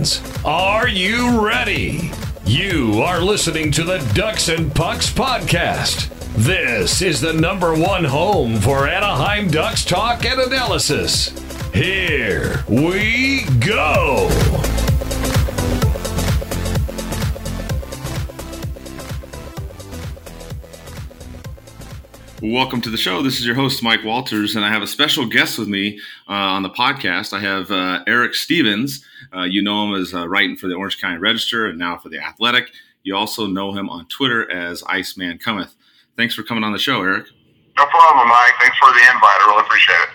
Ducks fans, are you ready? You are listening to the Ducks and Pucks podcast. This is the number one home for Anaheim Ducks talk and analysis. Here we go. Welcome to the show. This is your host, Mike Walters, and I have a special guest with me uh, on the podcast. I have uh, Eric Stephens. Uh, you know him as uh, writing for the Orange County Register and now for the Athletic. You also know him on Twitter as Iceman Cometh. Thanks for coming on the show, Eric. No problem, Mike. Thanks for the invite. I really appreciate it.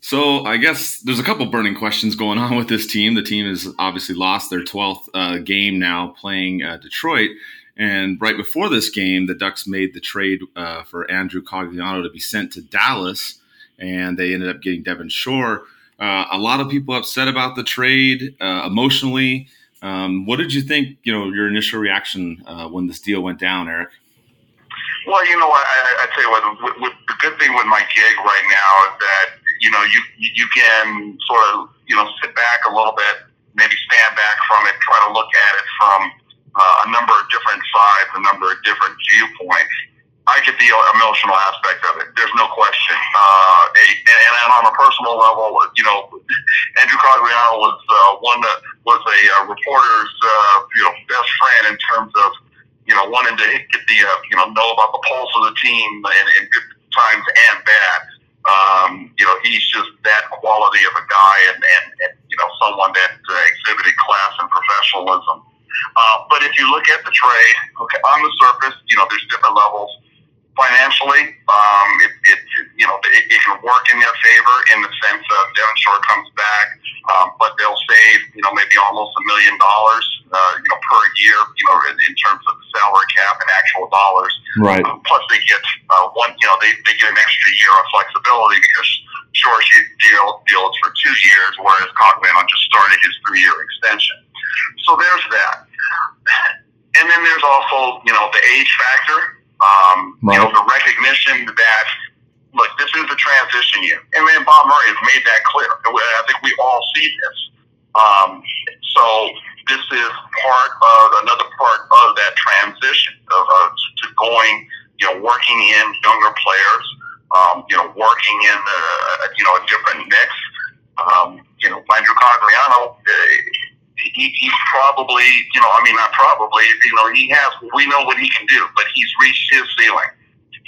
So I guess there's a couple burning questions going on with this team. The team has obviously lost their 12th uh, game now playing uh, Detroit. And right before this game, the Ducks made the trade uh, for Andrew Cogliano to be sent to Dallas, and they ended up getting Devin Shore. Uh, a lot of people upset about the trade uh, emotionally. Um, what did you think? You know, your initial reaction uh, when this deal went down, Eric? Well, you know? I, I tell you what. With, with, the good thing with my gig right now is that you know you you can sort of you know sit back a little bit, maybe stand back from it, try to look at it from uh, a number of different sides, a number of different viewpoints. I get the emotional aspect of it. There's no question. Uh, and, and on a personal level, you know, Andrew Cogliano was uh, one that was a uh, reporter's uh, you know best friend in terms of you know wanting to get the uh, you know know about the pulse of the team in, in good times and bad. Um, you know, he's just that quality of a guy, and and, and you know someone that exhibited class and professionalism but if you look at the trade, okay, on the surface, you know, there's different levels. Financially, um, it, it, you know, it, it can work in their favor in the sense of Devin Shore comes back, um, but they'll save, you know, maybe almost a million dollars, uh, you know, per year, you know, in, in terms of the salary cap and actual dollars. Right. Um, plus, they get uh, one, you know, they, they get an extra year of flexibility because Shore's deal deals for two years, whereas Cogliano just started his three-year extension. So there's that. And then there's also, you know, the age factor, um, right. you know, the recognition that, look, this is a transition year. And then Bob Murray has made that clear. I think we all see this. Um, so this is part of another part of that transition of, uh, to going, you know, working in younger players, um, you know, working in, uh, you know, a different mix. Um, you know, Andrew Cogliano, uh, he, he's probably, you know, I mean, not probably, you know, he has, we know what he can do, but he's reached his ceiling,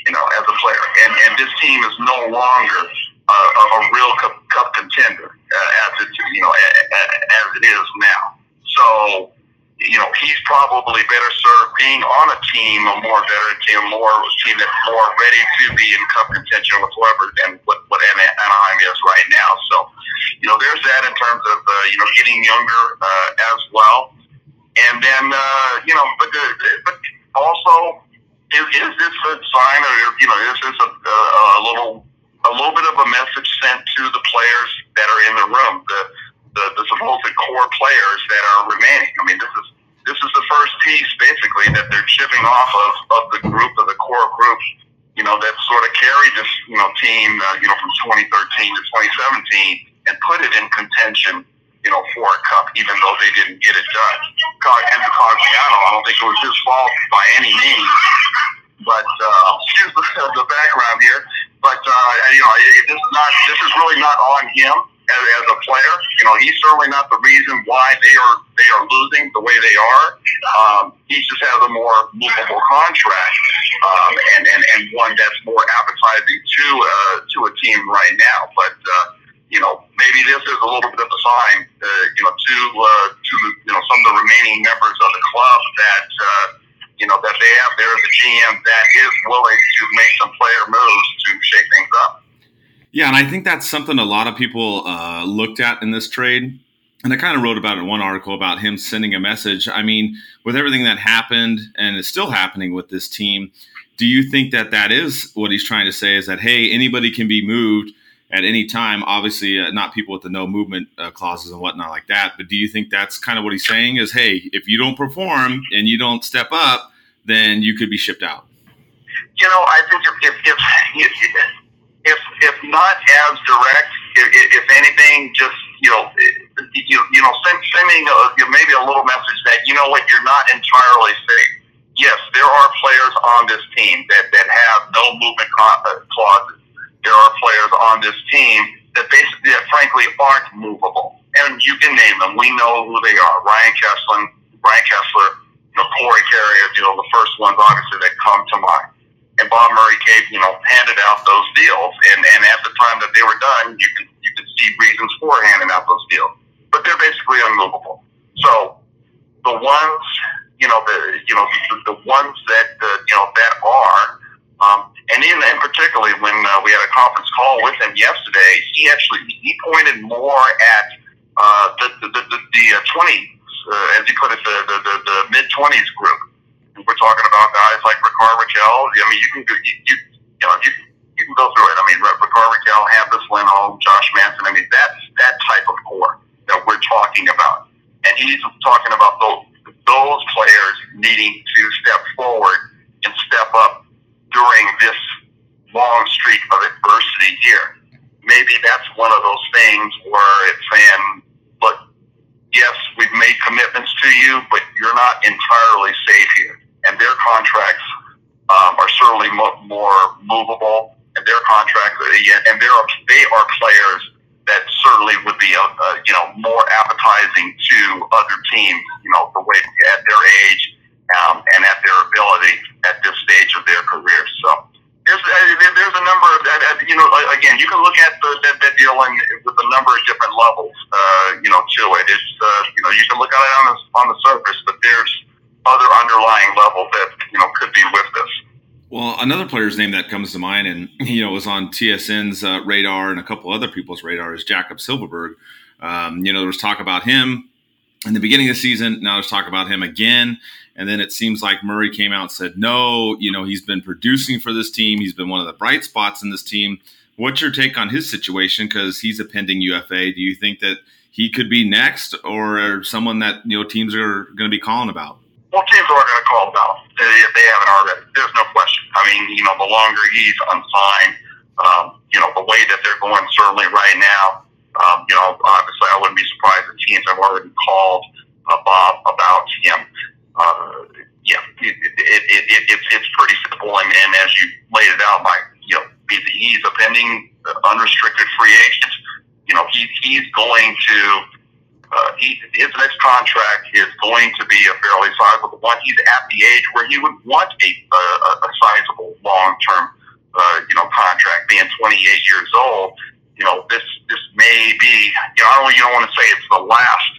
you know, as a player. And, and this team is no longer a, a real cup, cup contender uh, as it, you know, as it is now. So, you know, he's probably better served being on a team, a more veteran team, more team that's more ready to be in cup contention with whoever than what, what Anaheim is right now. So, you know, there's that in terms of, uh, you know, getting younger uh, as well. And then, uh, you know, but, the, but also, is, is this a sign or, you know, is this a, a, a little, a little bit of a message sent to the players that are in the room, the, the, the supposed core players that are remaining? I mean, this is, this is the first piece basically that they're chipping off of, of the group, of the core group you know, that sort of carried this, you know, team, uh, you know, from 2013 to 2017 and put it in contention, you know, for a cup, even though they didn't get it done. Andrew Cogliano, I don't think it was his fault by any means, but uh, excuse the, the background here. But uh, you know, it, is not this is really not on him as, as a player. You know, he's certainly not the reason why they are they are losing the way they are. Um, he just has a more movable contract, um, and, and and one that's more appetizing to uh, to a team right now. But uh, you know, maybe this is a little bit of a sign, uh, you know, to uh, to you know some of the remaining members of the club that uh, you know that they have there as a GM that is willing to make some player moves to shake things up. Yeah, and I think that's something a lot of people uh, looked at in this trade. And I kind of wrote about it in one article about him sending a message. I mean, with everything that happened and is still happening with this team, do you think that that is what he's trying to say? Is that hey, anybody can be moved? at any time. Obviously, uh, not people with the no movement uh, clauses and whatnot like that. But do you think that's kind of what he's saying? Is hey, if you don't perform and you don't step up, then you could be shipped out. You know, I think if if if if, if not as direct, if, if anything, just you know, you, you know, send, sending a, maybe a little message that you know what, you're not entirely safe. Yes, there are players on this team that that have no movement uh, clauses. There are players on this team that basically, that frankly, aren't movable. And you can name them. We know who they are. Ryan Kesler, Ryan Kesler, you know, Corey Carrier, you know, the first ones obviously that come to mind. And Bob Murray Cape, you know, handed out those deals. And, and at the time that they were done, you can you can see reasons for handing out those deals. But they're basically unmovable. So the ones, you know, the you know the, the ones that uh, you know that are um, and in, and particularly when uh, we had a conference call with him yesterday, he actually he pointed more at uh, the the, the, the uh, 20s, uh, as he put it, the the, the, the mid 20s group. We're talking about guys like Rickard Rakell. I mean, you can go, you, you you know you you can go through it. I mean, Rickard Rakell, Hampus Lindholm, Josh Manson. I mean, that's that type of core that we're talking about, and he's talking about those those players needing to step forward and step up during this long streak of adversity here. Maybe that's one of those things where it's saying, look, yes, we've made commitments to you, but you're not entirely safe here. And their contracts um, are certainly mo- more movable, and their contracts, uh, and there are they are players that certainly would be, uh, uh, you know, more appetizing to other teams, you know, the way at their age um, and at their ability at this stage of their career. So there's uh, there's a number of uh, you know again you can look at the, that, that deal in, with a number of different levels uh, you know to it. It's uh, you know you can look at it on the on the surface, but there's other underlying levels that you know could be with this. Well, another player's name that comes to mind, and you know, was on TSN's uh, radar and a couple other people's radar, is Jakob Silfverberg. Um, you know, there was talk about him in the beginning of the season. Now there's talk about him again. And then it seems like Murray came out and said, no, you know, he's been producing for this team. He's been one of the bright spots in this team. What's your take on his situation? Because he's a pending UFA. Do you think that he could be next or someone that, you know, teams are going to be calling about? Well, teams are going to call about if they haven't already. There's no question. I mean, you know, the longer he's unsigned, um, you know, the way that they're going certainly right now, um, you know, obviously I wouldn't be surprised if teams have already called uh, Bob about him uh, yeah, it, it, it, it, it's it's pretty simple. And, and as you laid it out, Mike, you know, he's a pending unrestricted free agent. You know, he, he's going to uh, he, his next contract is going to be a fairly sizable one. He's at the age where he would want a a, a sizable long term uh, you know contract. Being 28 years old, you know this this may be you know I don't you don't want to say it's the last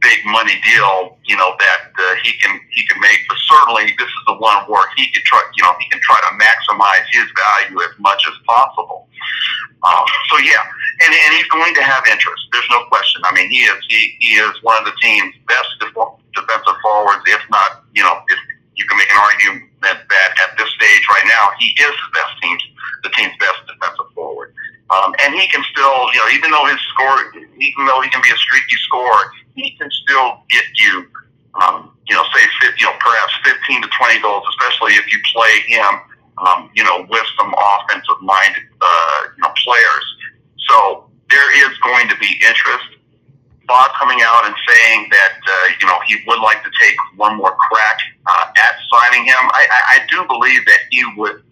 big money deal, you know, that uh, he can he can make. But certainly, this is the one where he can try, you know, he can try to maximize his value as much as possible. Um, so yeah, and and he's going to have interest. There's no question. I mean, he is he, he is one of the team's best defensive forwards, if not, you know, if you can make an argument that, that at this stage right now, he is the best team, the team's best defensive forward. Um, and he can still, you know, even though his score, even though he can be a streaky scorer, he can still get you, um, you know, say, 50, you know, perhaps 15 to 20 goals, especially if you play him, um, you know, with some offensive minded, uh, you know, players. So there is going to be interest. Bob coming out and saying that, uh, you know, he would like to take one more crack uh, at signing him. I, I, I do believe that he would.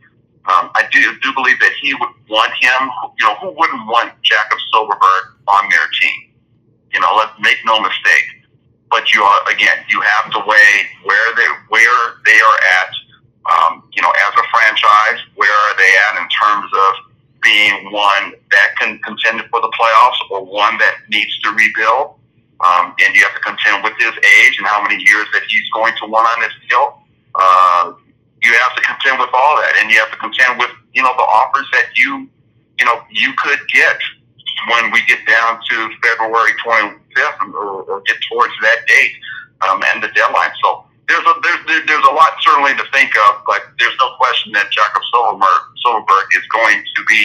Um, I do do believe that he would want him. You know, who wouldn't want Jakob Silfverberg on their team? You know, let's make no mistake. But you are, again, you have to weigh where they where they are at. Um, you know, as a franchise, where are they at in terms of being one that can contend for the playoffs or one that needs to rebuild? Um, and you have to contend with his age and how many years that he's going to want on this deal. Uh, you have to contend with all that, and you have to contend with you know the offers that you you know you could get when we get down to February 25th or, or get towards that date um, and the deadline. So there's a there's there's a lot certainly to think of, but there's no question that Jakob Silfverberg, Silfverberg is going to be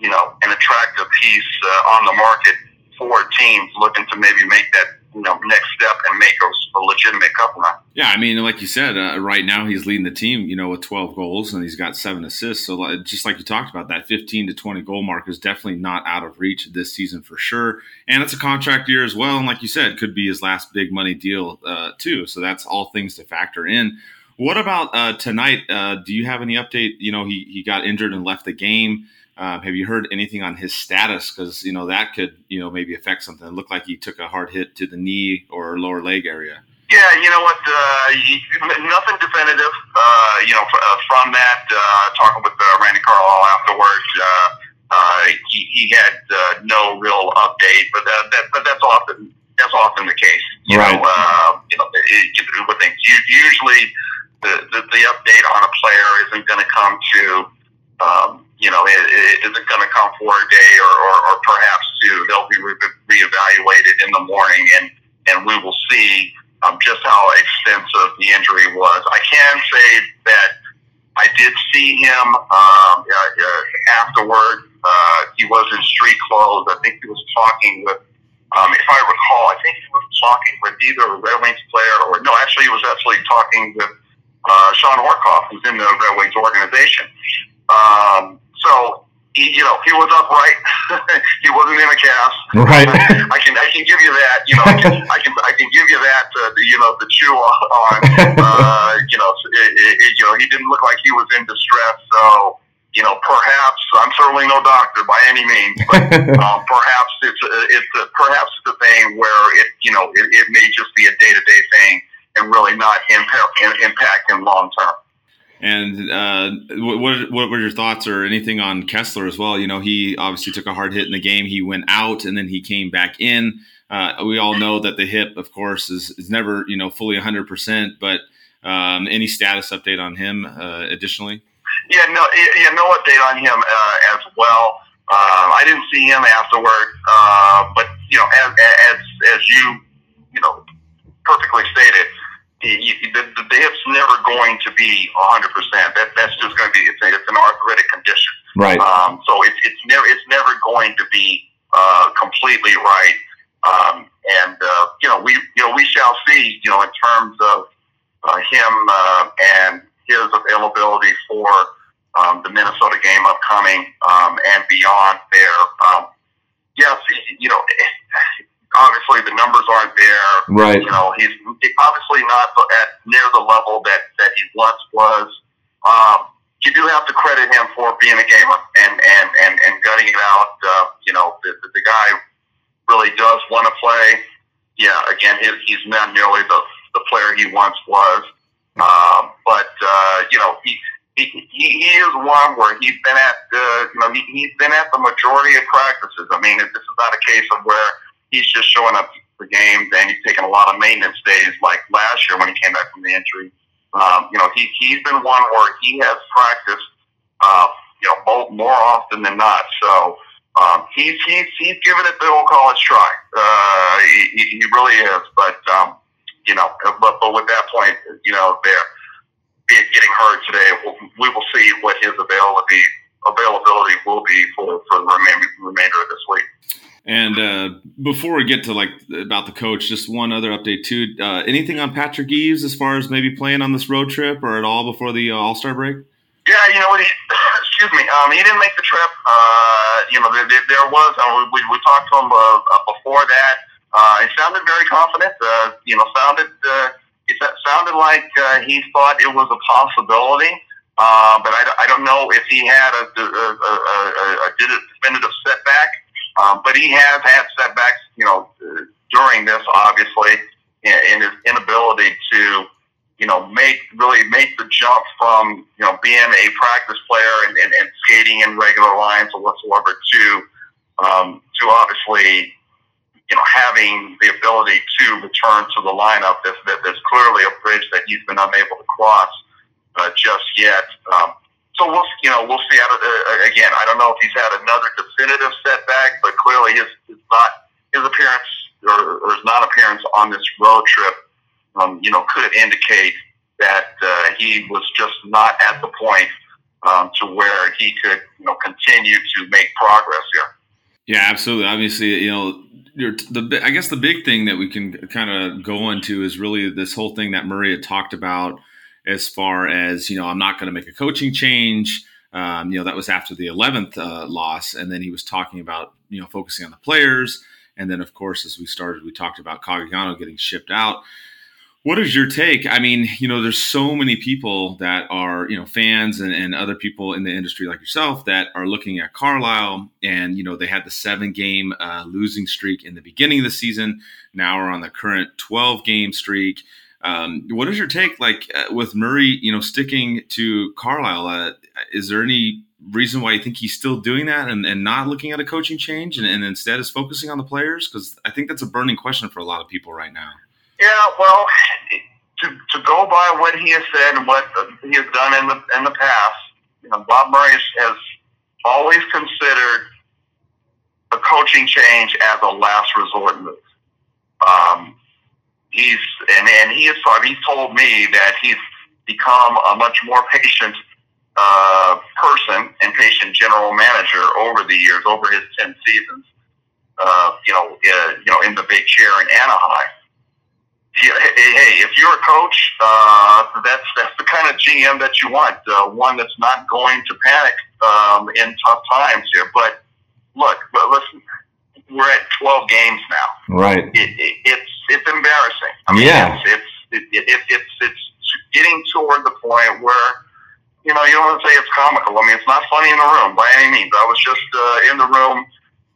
you know an attractive piece uh, on the market for teams looking to maybe make that you know next step and make a, a legitimate cup run. Yeah, I mean, like you said, uh, right now he's leading the team, you know, with 12 goals and he's got seven assists. So, just like you talked about, that 15 to 20 goal mark is definitely not out of reach this season for sure. And it's a contract year as well. And like you said, could be his last big money deal, uh, too. So, that's all things to factor in. What about uh, tonight? Uh, do you have any update? You know, he, he got injured and left the game. Um, have you heard anything on his status? Because you know that could you know maybe affect something. It looked like he took a hard hit to the knee or lower leg area. Yeah, you know what? Uh, nothing definitive. Uh, you know, uh, from that, uh, talking with uh, Randy Carlyle afterwards, uh, uh, he, he had uh, no real update, but that, that but that's often that's often the case. You right. know, uh, you know, it, it, with things usually the, the the update on a player isn't going to come to um, you know, it, it isn't going to come for a day or, or, or perhaps two. They'll be re- reevaluated in the morning, and and we will see um, just how extensive the injury was. I can say that I did see him um, uh, uh, afterward. Uh, he was in street clothes. I think he was talking with, um, if I recall, I think he was talking with either a Red Wings player or no, actually, he was actually talking with uh, Shawn Horcoff, who's in the Red Wings organization. Um, so he, you know, he was upright. he wasn't in a cast. Right. I can I can give you that. You know, I can I can, I can give you that. Uh, you know, the chew on. Uh, you know, it, it, you know, he didn't look like he was in distress. So you know, perhaps I'm certainly no doctor by any means, but um, perhaps it's a, it's a, perhaps it's a thing where it you know it, it may just be a day to day thing and really not impact impact him long term. And uh, what what were your thoughts or anything on Kesler as well? You know, he obviously took a hard hit in the game. He went out and then he came back in. Uh, we all know that the hip, of course, is, is never you know fully 100. percent But um, any status update on him? Uh, additionally, yeah, no, yeah, no update on him uh, as well. Uh, I didn't see him afterward, uh, but you know, as, as as you you know perfectly stated the, the, the hip's never going to be 100%. That, that's just going to be, it's, a, it's an arthritic condition. Right. Um, so it, it's never, it's never going to be, uh, completely right. Um, and, uh, you know, we, you know, we shall see, you know, in terms of, uh, him, uh, and his availability for, um, the Minnesota game upcoming, um, and beyond there. Um, yes, you know, obviously the numbers aren't there. Right. You know, he's obviously not at near the level that, that he once was. Um, you do have to credit him for being a gamer and, and, and, and gutting it out. Uh, you know, the, the, the guy really does want to play. Yeah, again, his, he's not nearly the, the player he once was. Um, but, uh, you know, he, he, he is one where he's been at, uh, you know, he, he's been at the majority of practices. I mean, this is not a case of where he's just showing up for games and he's taking a lot of maintenance days like last year when he came back from the injury. Um, you know, he, he's been one where he has practiced, uh, you know, more, more often than not. So, um, he's, he's, he's given it the old college try. Uh, he, he really is. But, um, you know, but, but with that point, you know, there, getting hurt today, we will see what his availability availability will be for, for the remainder, remainder of this week. And uh, before we get to like about the coach, just one other update too. Uh, anything on Patrick Eaves as far as maybe playing on this road trip or at all before the uh, All Star break? Yeah, you know, he, excuse me, um, he didn't make the trip. Uh, you know, there, there was uh, we, we talked to him uh, before that. he sounded very confident. you know, sounded it sounded like he thought it was a possibility. But I, I don't know if he had a, a, a, a definitive setback. Um, but he has had setbacks, you know, during this, obviously, in, in his inability to, you know, make really make the jump from, you know, being a practice player and, and, and skating in regular lines or whatsoever to, um, to obviously, you know, having the ability to return to the lineup. There's, there's clearly a bridge that he's been unable to cross uh, just yet. Um, so we'll you know we'll see. Uh, again, I don't know if he's had another definitive setback, but clearly his, his not his appearance or, or his non-appearance on this road trip, um, you know, could indicate that uh, he was just not at the point um, to where he could you know continue to make progress here. Yeah, absolutely. Obviously, you know, the I guess the big thing that we can kind of go into is really this whole thing that Murray had talked about as far as you know I'm not going to make a coaching change. Um, you know that was after the 11th uh, loss, and then he was talking about you know focusing on the players, and then of course as we started, we talked about Cogliano getting shipped out. What is your take? I mean, you know, there's so many people that are, you know, fans and, and other people in the industry like yourself that are looking at Carlyle and, you know, they had the seven game uh, losing streak in the beginning of the season. Now we're on the current 12 game streak. Um, what is your take like uh, with Murray, you know, sticking to Carlyle? Uh, is there any reason why you think he's still doing that and, and not looking at a coaching change and, and instead is focusing on the players? Because I think that's a burning question for a lot of people right now. Yeah, well, to, to go by what he has said and what he has done in the in the past, you know, Bob Murray has always considered a coaching change as a last resort move. Um, he's and, and he has he's told me that he's become a much more patient uh, person and patient general manager over the years, over his ten seasons. Uh, you know, uh, you know, in the big chair in Anaheim hey, hey, if you're a coach, uh, that's that's the kind of GM that you want. Uh, one that's not going to panic um, in tough times here. But look, but listen, we're at 12 games now. Right. It, it, it's it's embarrassing. I mean, yeah. It's it's, it, it, it's it's getting toward the point where you know you don't want to say it's comical. I mean, it's not funny in the room by any means. I was just uh, in the room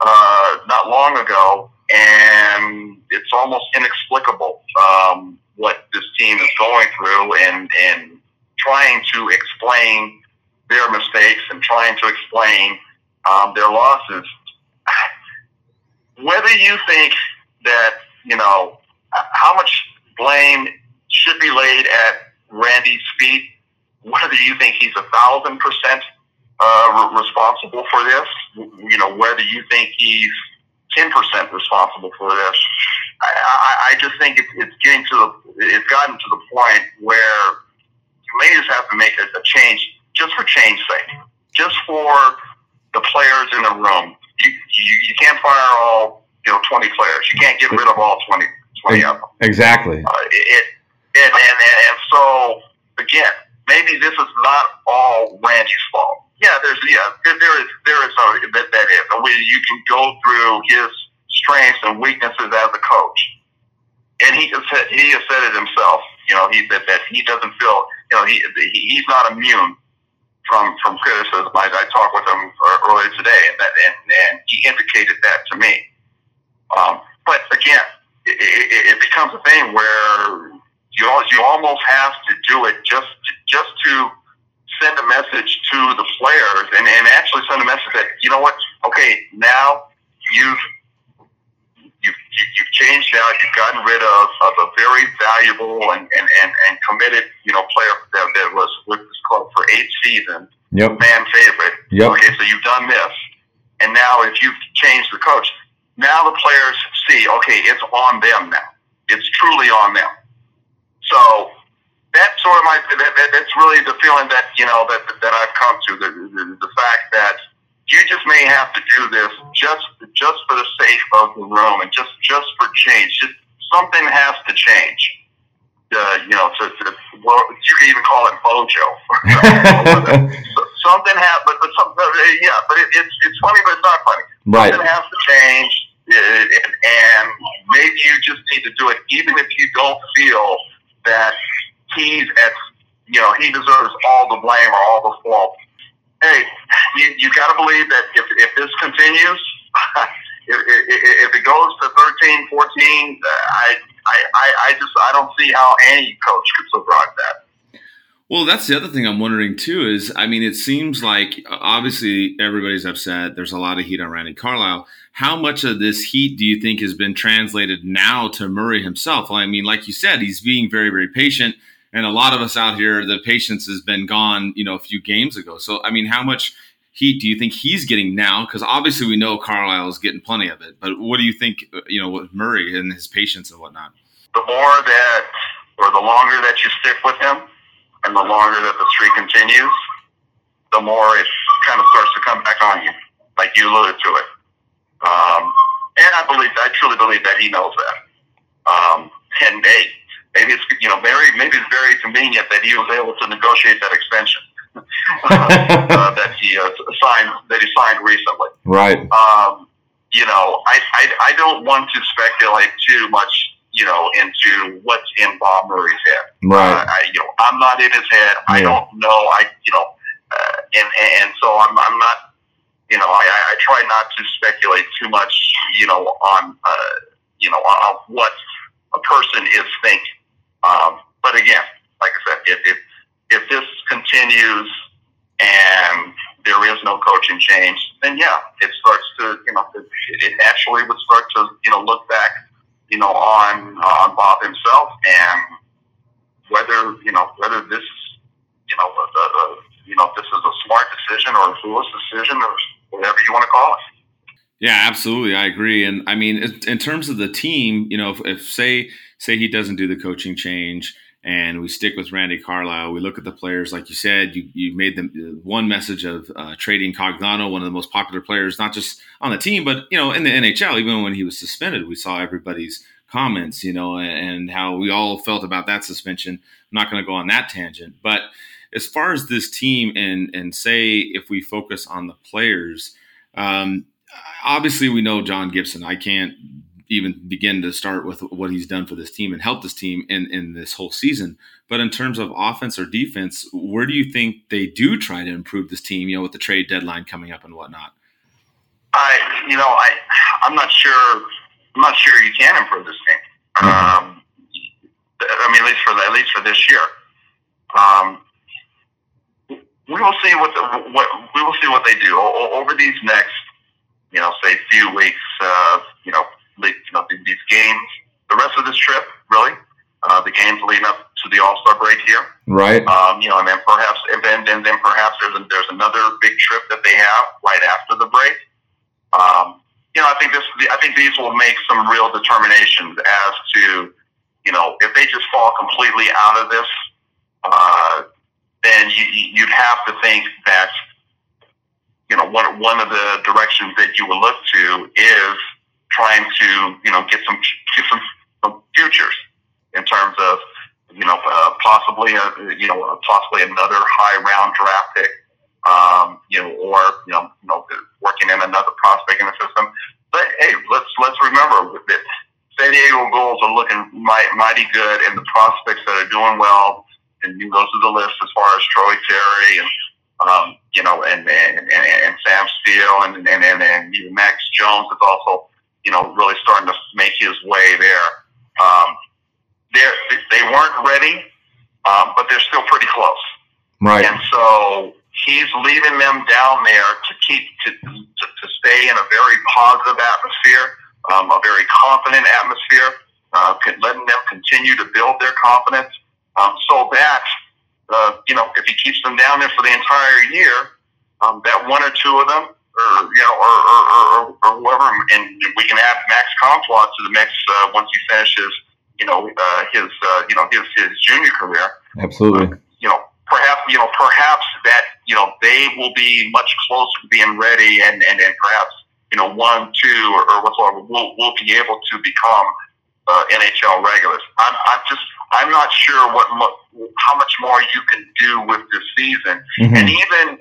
uh, not long ago and it's almost inexplicable um, what this team is going through and, and trying to explain their mistakes and trying to explain um, their losses. Whether you think that, you know, how much blame should be laid at Randy's feet, whether you think he's a thousand percent uh, responsible for this, you know, whether you think he's 10% responsible for this. I, I, I just think it, it's getting to the, it's gotten to the point where you may just have to make a, a change just for change sake, just for the players in the room. You, you, you can't fire all, you know, 20 players. You can't get rid of all 20, 20 of them. Exactly. Uh, it, it, and, and, and so, again, maybe this is not all Randy's fault yeah, there's yeah, there, there is there is a, that that is a way you can go through his strengths and weaknesses as a coach, and he has said he has said it himself. You know, he that, that he doesn't feel you know he, he he's not immune from from criticism. I, I talked with him earlier today, and that and, and he indicated that to me. Um, but again, it, it, it becomes a thing where you you almost have to do it just just to send a message to the players and, and actually send a message that you know what okay now you've you've, changed now you've gotten rid of, of a very valuable and, and, and, and committed you know player that, that club for eight seasons yep. fan favorite yep. okay so you've done this and now if you've changed the coach now the players see okay it's on them now it's truly on them so that's sort of my that, that, that's really the feeling that you know that that I've come to the, the the fact that you just may have to do this just just for the sake of the room and just just for change. Just something has to change. Uh, you know, to, to well, you can even call it mojo. so, something has, but, but some, uh, yeah, but it, it's it's funny, but it's not funny. Right. Something has to change, uh, and, and maybe you just need to do it, even if you don't feel that he's at, you know, he deserves all the blame or all the fault. Hey, you, you got to believe that if, if this continues, if, if, if it goes to 13, 14, uh, I, I, I just I don't see how any coach could survive that. Well, that's the other thing I'm wondering too. Is I mean, it seems like obviously everybody's upset. There's a lot of heat on Randy Carlyle. How much of this heat do you think has been translated now to Murray himself? Well, I mean, like you said, he's being very, very patient and a lot of us out here, the patience has been gone, you know, a few games ago. So, I mean, how much heat do you think he's getting now? Because obviously we know Carlyle is getting plenty of it. But what do you think, you know, with Murray and his patience and whatnot? The more that, or the longer that you stick with him, and the longer that the streak continues, the more it kind of starts to come back on you, like you alluded to it. Um, and I believe, I truly believe that he knows that. Um, and hey, maybe it's you know very maybe it's very convenient that he was able to negotiate that extension uh, that he uh, signed that he signed recently. Right. Um, you know, I, I I don't want to speculate too much. You know, into what's in Bob Murray's head. Right. Uh, I, you know, I'm not in his head. I don't know. I you know, uh, and and so I'm I'm not. You know, I, I try not to speculate too much. You know, on uh, you know on what a person is thinking. Um, but again, like I said, if, if if this continues and there is no coaching change, then yeah, it starts to you know it, naturally would start to you know look back you know on on Bob himself and whether you know whether this you know uh, uh, you know this is a smart decision or a foolish decision or whatever you want to call it. Yeah, absolutely. I agree. And I mean, in terms of the team, you know, if, if say say he doesn't do the coaching change and we stick with Randy Carlyle, we look at the players, like you said, you, you made them uh, one message of uh, trading Cogliano, one of the most popular players, not just on the team, but you know, in the NHL. Even when he was suspended, we saw everybody's comments, you know, and, and how we all felt about that suspension. I'm not going to go on that tangent, but as far as this team and and say if we focus on the players. Um, obviously we know John Gibson. I can't even begin to start with what he's done for this team and help this team in, in this whole season. But in terms of offense or defense, where do you think they do try to improve this team, you know, with the trade deadline coming up and whatnot? I, you know, I, I'm not sure. I'm not sure you can improve this team. Um, I mean, at least for the, at least for this year. Um, we will see what the, what we will see what they do over these next, you know, say few weeks. Uh, you know, le- you know th- these games, the rest of this trip, really, uh, the games leading up to the All Star break here. Right. Um, you know, and then perhaps, and then, and then perhaps there's a, there's another big trip that they have right after the break. Um, you know, I think this, I think these will make some real determinations as to, you know, if they just fall completely out of this, uh, then you, you- you'd have to think that, you know, one one of the directions that you would look to is trying to, you know, get some get some, some futures in terms of you know, uh, possibly a, you know, possibly another high round draft pick, um, you know, or you know, you know, working in another prospect in the system. But hey, let's let's remember that San Diego Gulls are looking mighty, mighty good, and the prospects that are doing well, and you go through the list as far as Troy Terry and um, you know, and and, and, and Sam Steele and and, and and even Max Jones is also you know really starting to make his way there. Um, they weren't ready, um, but they're still pretty close. Right. And so he's leaving them down there to keep to, to, to stay in a very positive atmosphere, um, a very confident atmosphere, uh, letting them continue to build their confidence, um, so that uh, you know if he keeps them down there for the entire year, um, that one or two of them. Or you know, or or, or, or whoever, and we can add Max Comtois to the mix uh, once he finishes you know, uh, his, uh, you know, his, his junior career, Absolutely. you know, perhaps, you know, perhaps that, you know, they will be much closer to being ready and, and, and perhaps, you know, one, two, or, or whatsoever, will will be able to become uh, NHL regulars. I'm, I'm just, I'm not sure what, mo- how much more you can do with this season. Mhm. And even,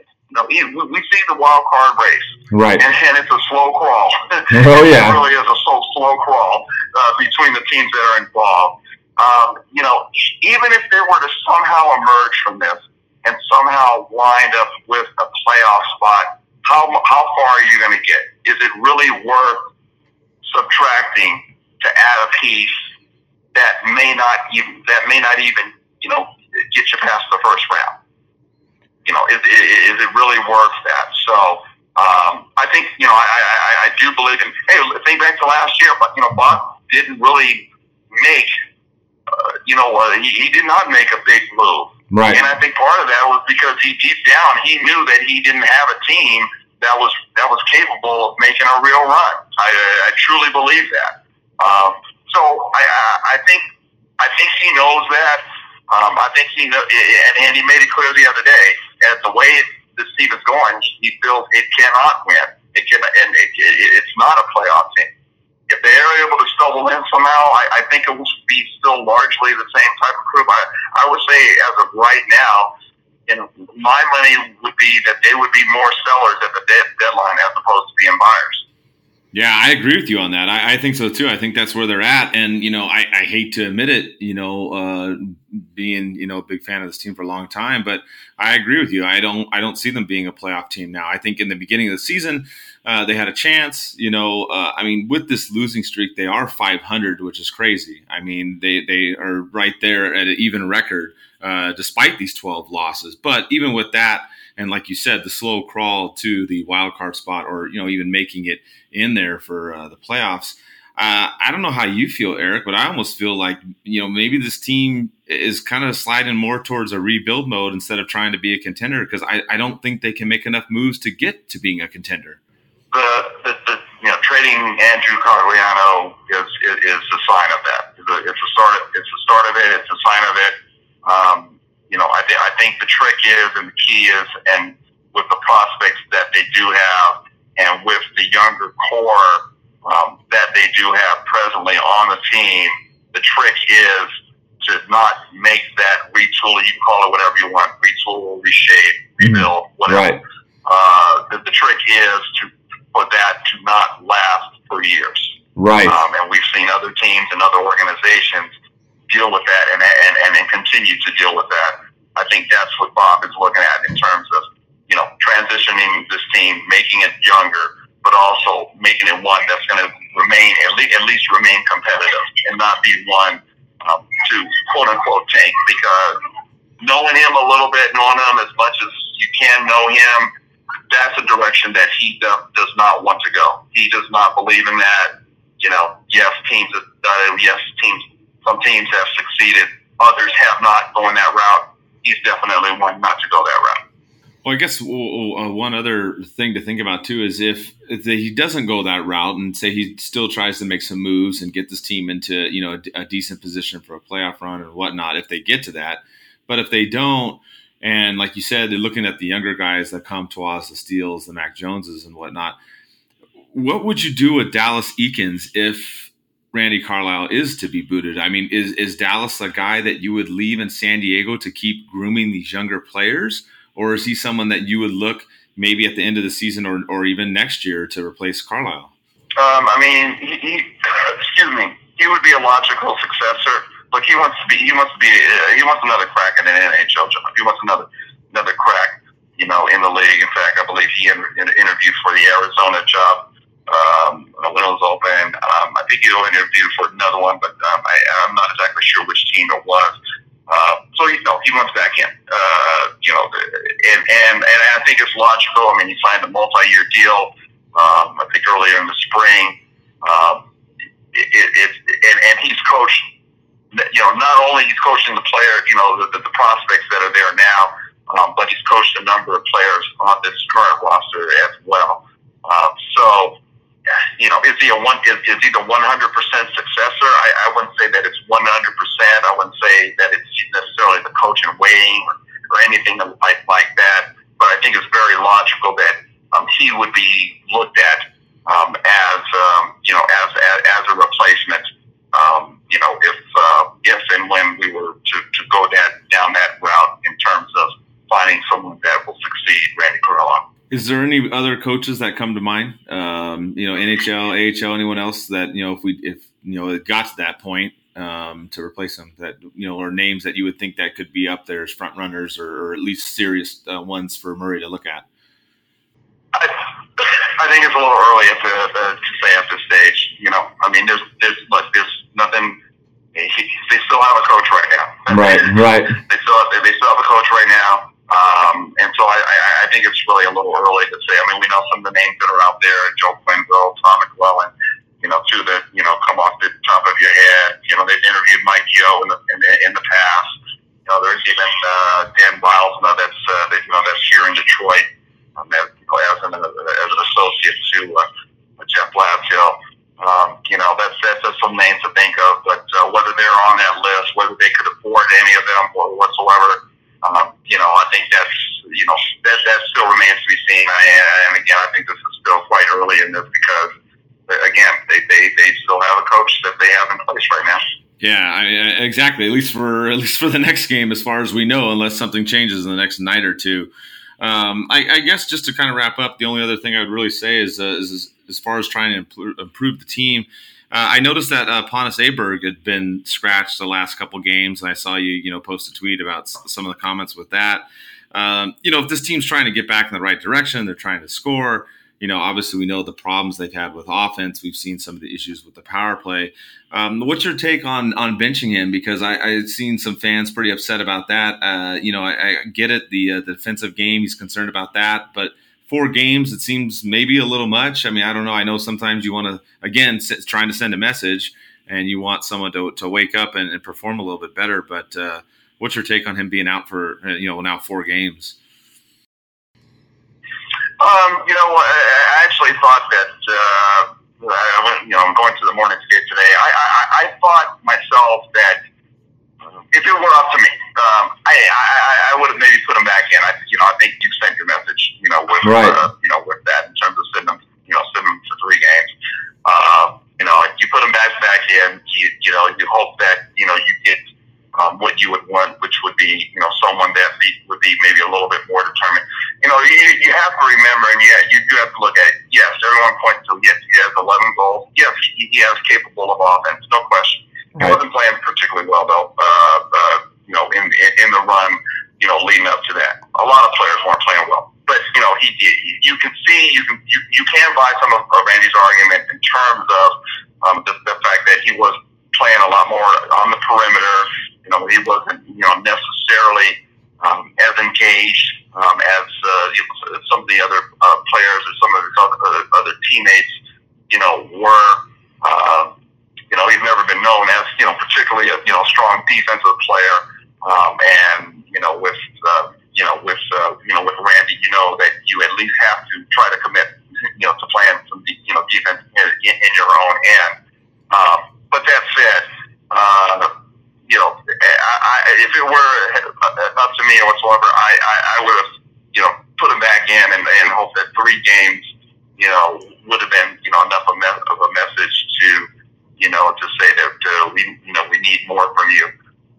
even, we we see the wild card race Right. and, and it's a slow crawl. Oh, yeah. it really is a slow, slow crawl uh, between the teams that are involved. Um, you know, even if they were to somehow emerge from this and somehow wind up with a playoff spot, how how far are you going to get? Is it really worth subtracting to add a piece that may not even that may not even you know get you past the first round? You know, is, is, it really worth that? So um, I think you know I, I, I- do believe in. Hey, think back to last year, but you know, Bob didn't really make. Uh, you know, uh, he, he did not make a big move, Right. and I think part of that was because he deep down he knew that he didn't have a team that was that was capable of making a real run. I, I truly believe that. Um, so I, I- I think I think he knows that. Um, I think he know, and, and he made it clear the other day. As the way this team is going, he feels it cannot win. It can, and it, it, it's not a playoff team. if they are able to stumble in somehow, I, I think it will be still largely the same type of group. I, I would say, as of right now, know, my money would be that they would be more sellers at the dead, deadline as opposed to being buyers. Yeah, I agree with you on that. I, I, think so too. I think that's where they're at. And, you know, I, I hate to admit it, you know, uh, being, you know, a big fan of this team for a long time, but I agree with you. I don't I don't see them being a playoff team now. I think in the beginning of the season, uh, they had a chance. You know, uh, I mean, with this losing streak, they are 500, which is crazy. I mean, they they are right there at an even record uh, despite these 12 losses. But even with that, and like you said, the slow crawl to the wild card spot, or you know, even making it in there for uh, the playoffs. Uh, I don't know how you feel, Eric, but I almost feel like you know maybe this team is kind of sliding more towards a rebuild mode instead of trying to be a contender because I, I don't think they can make enough moves to get to being a contender. The, the, the you know trading Andrew Cogliano is, is, is a sign of that. It's a, start. It's a start of it. It's a sign of it. Um, you know, I, th- I think the trick is and the key is, and with the prospects that they do have, and with the younger core um, that they do have presently on the team, the trick is to not make that retool. You can call it whatever you want: retool, reshape, rebuild, whatever. Right. Uh, the, the trick is to for that to not last for years. Right. Um, and we've seen other teams and other organizations deal with that and, and, and, and continue to deal with that. I think that's what Bob is looking at in terms of, you know, transitioning this team, making it younger, but also making it one that's going to remain, at least, at least remain competitive and not be one um, to quote unquote tank because knowing him a little bit, knowing him as much as you can know him, that's a direction that he does not want to go. He does not believe in that. You know, yes, teams, uh, yes, teams, some teams have succeeded, others have not going that route he's definitely one not to go that route. Well, I guess uh, one other thing to think about too is if, he doesn't go that route and say he still tries to make some moves and get this team into you know a, a decent position for a playoff run or whatnot, if they get to that, but if they don't, and like you said, they're looking at the younger guys to us, the Steeles, the Max Joneses, and whatnot. What would you do with Dallas Eakins if Randy Carlyle is to be booted. I mean, is is Dallas a guy that you would leave in San Diego to keep grooming these younger players, or is he someone that you would look maybe at the end of the season or, or even next year to replace Carlyle? Um, I mean, he, he, excuse me, he would be a logical successor. Look, he wants to be, he wants to be, uh, he wants another crack at an NHL job. He wants another another crack, you know, in the league. In fact, I believe he inter- interviewed for the Arizona job um, it was open. Um, I think he interviewed for another one, but um, I, I'm not exactly sure which team it was. Uh, so you know he wants back in. Uh, you know, and, and and I think it's logical. I mean, he signed a multi-year deal. Um, I think earlier in the spring. Um, it, it, it and, and he's coached. You know, not only he's coaching the player, you know, the, the, the prospects that are there now, um, but he's coached a number of players on this current roster as well. Uh, so you know, is he a one? Is, is he the one hundred percent successor? I, I wouldn't say that it's one hundred percent. I wouldn't say that it's necessarily the coach in waiting or, or anything like like that. But I think it's very logical that um, he would be looked at um, as um, you know as, as as a replacement. Um, you know, if uh, if and when we were to, to go that down that route in terms of finding someone that will succeed Randy Carlyle. Is there any other coaches that come to mind? Um, you know, NHL, AHL, anyone else that you know, if we, if you know, it got to that point um, to replace them, that you know, or names that you would think that could be up there as front runners or, or at least serious uh, ones for Murray to look at. I, I think it's a little early at the, the, to say at this stage. You know, I mean, there's there's like there's nothing. They still have a coach right now. Right, right. They still have, they still have a coach right now. Um, and so I, I, I think it's really a little early to say. I mean, we know some of the names that are out there: Joel Quenneville, Todd McLellan. You know, two that you know come off the top of your head. You know, they've interviewed Mike Yeo in the in the, in the past. You know, there's even uh, Dan Bylsma that's uh, that, you know that's here in Detroit um, as, you know, as an as an associate to uh, Jeff Blashill. Um, you know, that's that's just some names to think of. But uh, whether they're on that list, whether they could afford any of them or whatsoever um, you know, I think that's you know that that still remains to be seen. And again, I think this is still quite early in this because again, they, they, they still have a coach that they have in place right now. Yeah, I, exactly. At least for at least for the next game, as far as we know, unless something changes in the next night or two. Um, I, I, guess just to kind of wrap up, the only other thing I would really say is, uh, is, is as far as trying to improve the team. Uh, I noticed that uh, Pontus Aberg had been scratched the last couple games, and I saw you, you know, post a tweet about some of the comments with that. Um, you know, if this team's trying to get back in the right direction, they're trying to score you know, obviously we know the problems they've had with offense. We've seen some of the issues with the power play. Um, what's your take on on benching him? Because I, I've seen some fans pretty upset about that. Uh, you know, I, I, get it, the, uh, the defensive game, he's concerned about that, but four games, it seems maybe a little much. I mean, I don't know. I know sometimes you want to, again, sit, trying to send a message and you want someone to, to wake up and, and perform a little bit better. But uh, what's your take on him being out for, uh, you know, now four games? Um, you know, I actually thought that uh, I went, you know, I'm going to the morning skate today. I, I, I thought myself that if it were up to me, um, I, I, I would have maybe put him back in. I, you know, I think you sent your message, you know, with, right. uh, you know, with that in terms of sitting him, you know, sitting him for three games. Uh, you know, you put him back back in. You, you know, you hope that you know you get um, what you would want, which would be, you know, someone that be, would be maybe a little bit more determined. You know, you, you have to remember, and yeah, you do have to look at, yes, everyone points to, yes, he has 11 goals. Yes, he, he has capable of offense, no question. He wasn't playing particularly well, though, uh, uh, you know, in, in the run, you know, leading up to that. A lot of players weren't playing well. But, you know, he, he you can see, you can, you, you can buy some of, of Randy's argument in terms of um, the, the fact that he was playing a lot more on the perimeter, you know, he wasn't, you know, necessarily um, as engaged um, as uh, you know, some of the other uh, players or some of his other, other teammates, you know, were. Uh, you know, he's never been known as, you know, particularly a, you know, strong defensive player. Um, and, you know, with, uh, you know, with, uh, you know, with Randy, you know that you at least have to try to commit, you know, to playing some, you know, defense in, in your own end. Um, but that said, uh, you know, I, I, if it were up to me or whatsoever, I, I, I would have, you know, put him back in and, and hope that three games, you know, would have been, you know, enough of, me- of a message to, you know, to say that uh, we, you know, we need more from you,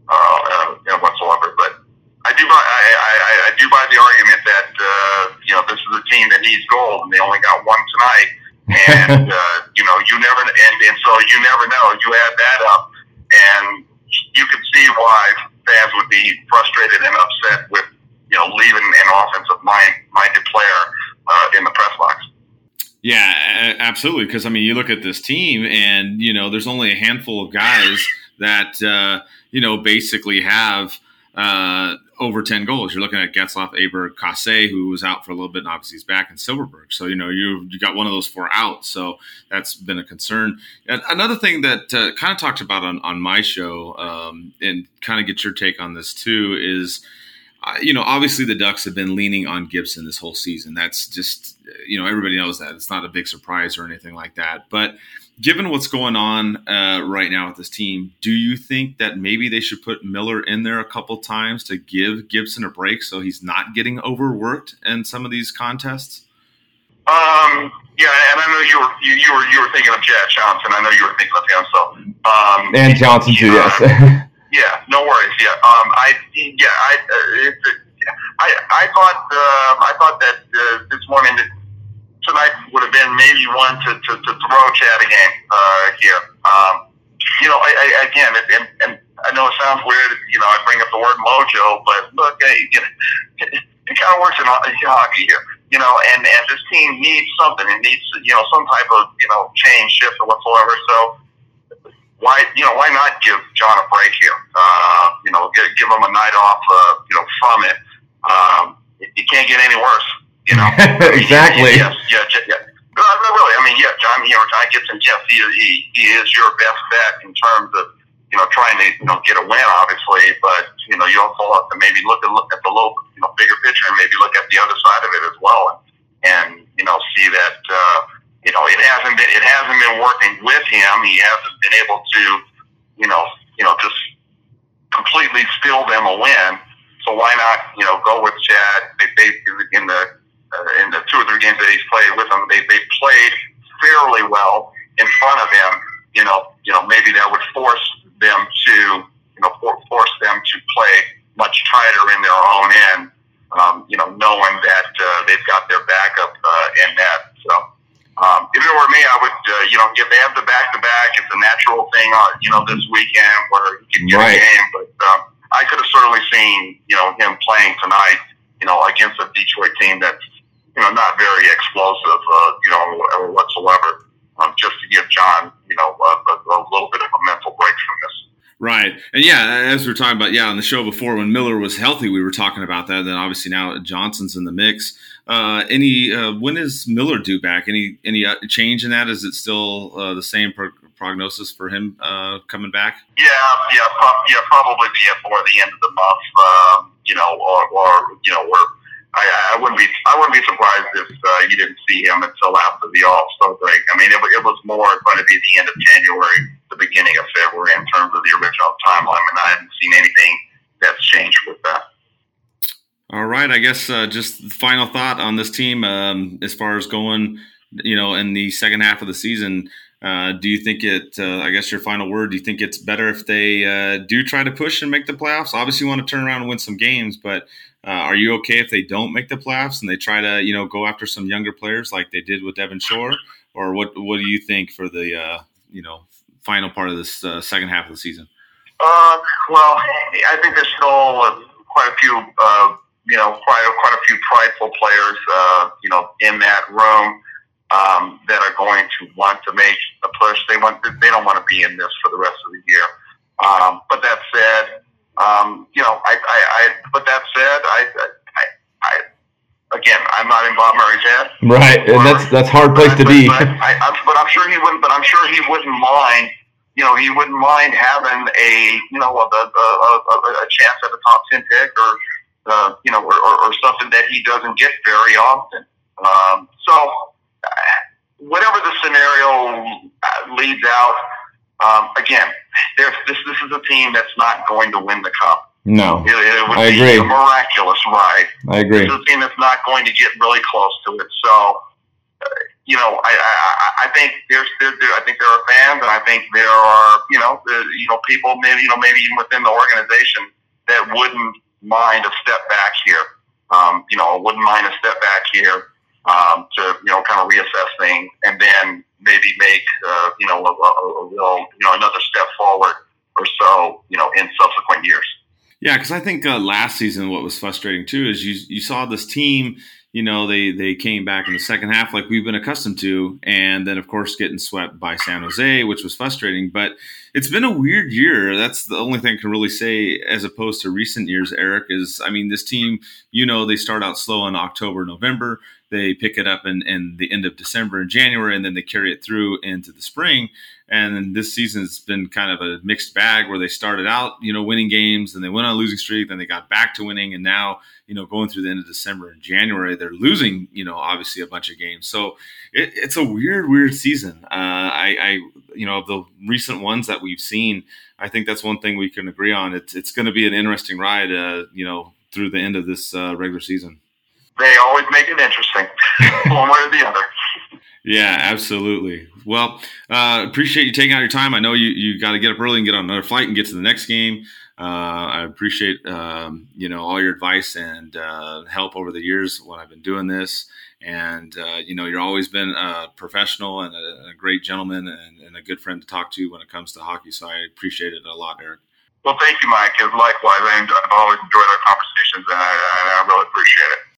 uh, uh, you know, whatsoever. But I do buy, I, I, I do buy the argument that, uh, you know, this is a team that needs gold and they only got one tonight. and uh, you know you never and, and so you never know you add that up and you could see why fans would be frustrated and upset with you know leaving an offensive mind minded player uh, in the press box. Yeah, absolutely. Because I mean, you look at this team, and you know, there's only a handful of guys that uh, you know basically have uh, over 10 goals. You're looking at Getzlaf, Aberg, Kase, who was out for a little bit, and obviously he's back in Silfverberg. So, you know, you you got one of those four out. So that's been a concern. And another thing that uh, kind of talked about on, on my show, um, and kind of get your take on this too, is, uh, you know, obviously the Ducks have been leaning on Gibson this whole season. That's just, you know, everybody knows that. It's not a big surprise or anything like that. But, given what's going on uh, right now with this team, do you think that maybe they should put Miller in there a couple times to give Gibson a break so he's not getting overworked in some of these contests? Um, yeah, and I know you were you, you were you were thinking of Chad Johnson. I know you were thinking of him. So um, and Johnson too. yes. yeah, no worries. Yeah. Um, I yeah I uh, it, I I thought uh, I thought that uh, this morning that tonight would have been maybe one to, to, to throw Chad a game uh, here. Um, you know, I, I, again, it, and, and I know it sounds weird, you know, I bring up the word mojo, but look, hey, you know, it, it kind of works in hockey here, you know, and, and this team needs something. It needs, you know, some type of, you know, change, shift or whatsoever. So, why you know why not give John a break here? Uh, you know, give, give him a night off. Uh, you know, from it. Um, it, it can't get any worse. You know, exactly. Yes, yeah, yeah. yeah. Uh, really, I mean, yeah, John, you know, John Gibson, yes, he, he, he is your best bet in terms of, you know, trying to, you know, get a win, obviously, but, you know, you also have to maybe look at, look at the little, you know, bigger picture and maybe look at the other side of it as well and, and you know, see that, uh, you know, it hasn't been, it hasn't been working with him. He hasn't been able to, you know, you know, just completely steal them a win. So why not, you know, go with Chad? They, they in the uh, in the two or three games that he's played with them, they they played fairly well. in front of him, you know, you know, maybe that would force them to, you know, for, force them to play much tighter in their own end. Um, you know, knowing that uh, they've got their backup uh, in that. So, um, if it were me, I would, uh, you know, if they have the back to back, it's a natural thing, uh, you know, this weekend where he can get Right. a game. But um, I could have certainly seen, you know, him playing tonight, you know, against a Detroit team that's, you know, not very explosive, uh, you know, whatsoever. Um, just to give John, you know, a, a, little bit of a mental break from this. Right. And yeah, as we were talking about, yeah, on the show before when Miller was healthy, we were talking about that. Then obviously now Johnson's in the mix. Uh, any uh, when is Miller due back? Any any uh, change in that? Is it still uh, the same pro- prognosis for him uh, coming back? Yeah, yeah, pro- yeah, probably before the end of the month. Um, you know, or, or you know, or I, I wouldn't be, I wouldn't be surprised if uh, you didn't see him until after the All Star break. I mean, it, it was more going to be the end of January, the beginning of February in terms of the original timeline, and I haven't seen anything that's changed with that. All right. I guess uh, just final thought on this team um, as far as going, you know, in the second half of the season. Uh, do you think it? Uh, I guess your final word. Do you think it's better if they uh, do try to push and make the playoffs? Obviously, you want to turn around and win some games, but uh, are you okay if they don't make the playoffs and they try to, you know, go after some younger players like they did with Devin Shore? Or what? What do you think for the, uh, you know, final part of this uh, second half of the season? Uh, well, I think there's still uh, quite a few, uh, you know, quite quite a few prideful players, uh, you know, in that room um, that are going to want to make a push. They want, they don't want to be in this for the rest of the year. Um, but that said, um, you know, I, I, I, but that said, I, I, I, again, I'm not in Bob Murray's head. Right, and that's that's hard place to But- be. But, I, I'm, but I'm sure he wouldn't. But I'm sure he wouldn't mind. You know, he wouldn't mind having a you know a, a, a, a a chance at a top ten pick or uh, you know or, or, or something that he doesn't get very often. Um, so uh, whatever the scenario uh, leads out, um, again, this this is a team that's not going to win the cup. No, It, it would I be agree. a miraculous ride I agree. this is a team that's not going to get really close to it. So, uh, you know, I, I, I- think there's there, there, I think there are fans, and I think there are you know the, you know people maybe you know maybe even within the organization that wouldn't mind a step back here. Um, you know, wouldn't mind a step back here um, to you know kind of reassess things, and then maybe make uh, you know a, a, a real you know another step forward or so you know in subsequent years. Yeah, because I think uh, last season what was frustrating too is you you saw this team. You know, they they came back in the second half like we've been accustomed to, and then of course getting swept by San Jose, which was frustrating. But it's been a weird year. That's the only thing I can really say, as opposed to recent years. Eric is, I mean, this team. You know, they start out slow in October, November. They pick it up in, in the end of December and January, and then they carry it through into the spring. And this season's been kind of a mixed bag where they started out, you know, winning games, and they went on a losing streak, then they got back to winning, and now, you know, going through the end of December and January, they're losing, you know, obviously a bunch of games. So it, it's a weird, weird season. Uh, I, I, you know, the recent ones that we've seen, I think that's one thing we can agree on. It's it's going to be an interesting ride, uh, you know, through the end of this uh, regular season. They always make it interesting, one way or the other. Yeah, absolutely. Well, uh, appreciate you taking out your time. I know you, you got to get up early and get on another flight and get to the next game. Uh, I appreciate um, you know all your advice and uh, help over the years when I've been doing this. And uh, you know you're always been a professional and a, a great gentleman and, and a good friend to talk to when it comes to hockey. So I appreciate it a lot, Eric. Well, thank you, Mike. And likewise, I've always enjoyed our conversations, and I, and I really appreciate it.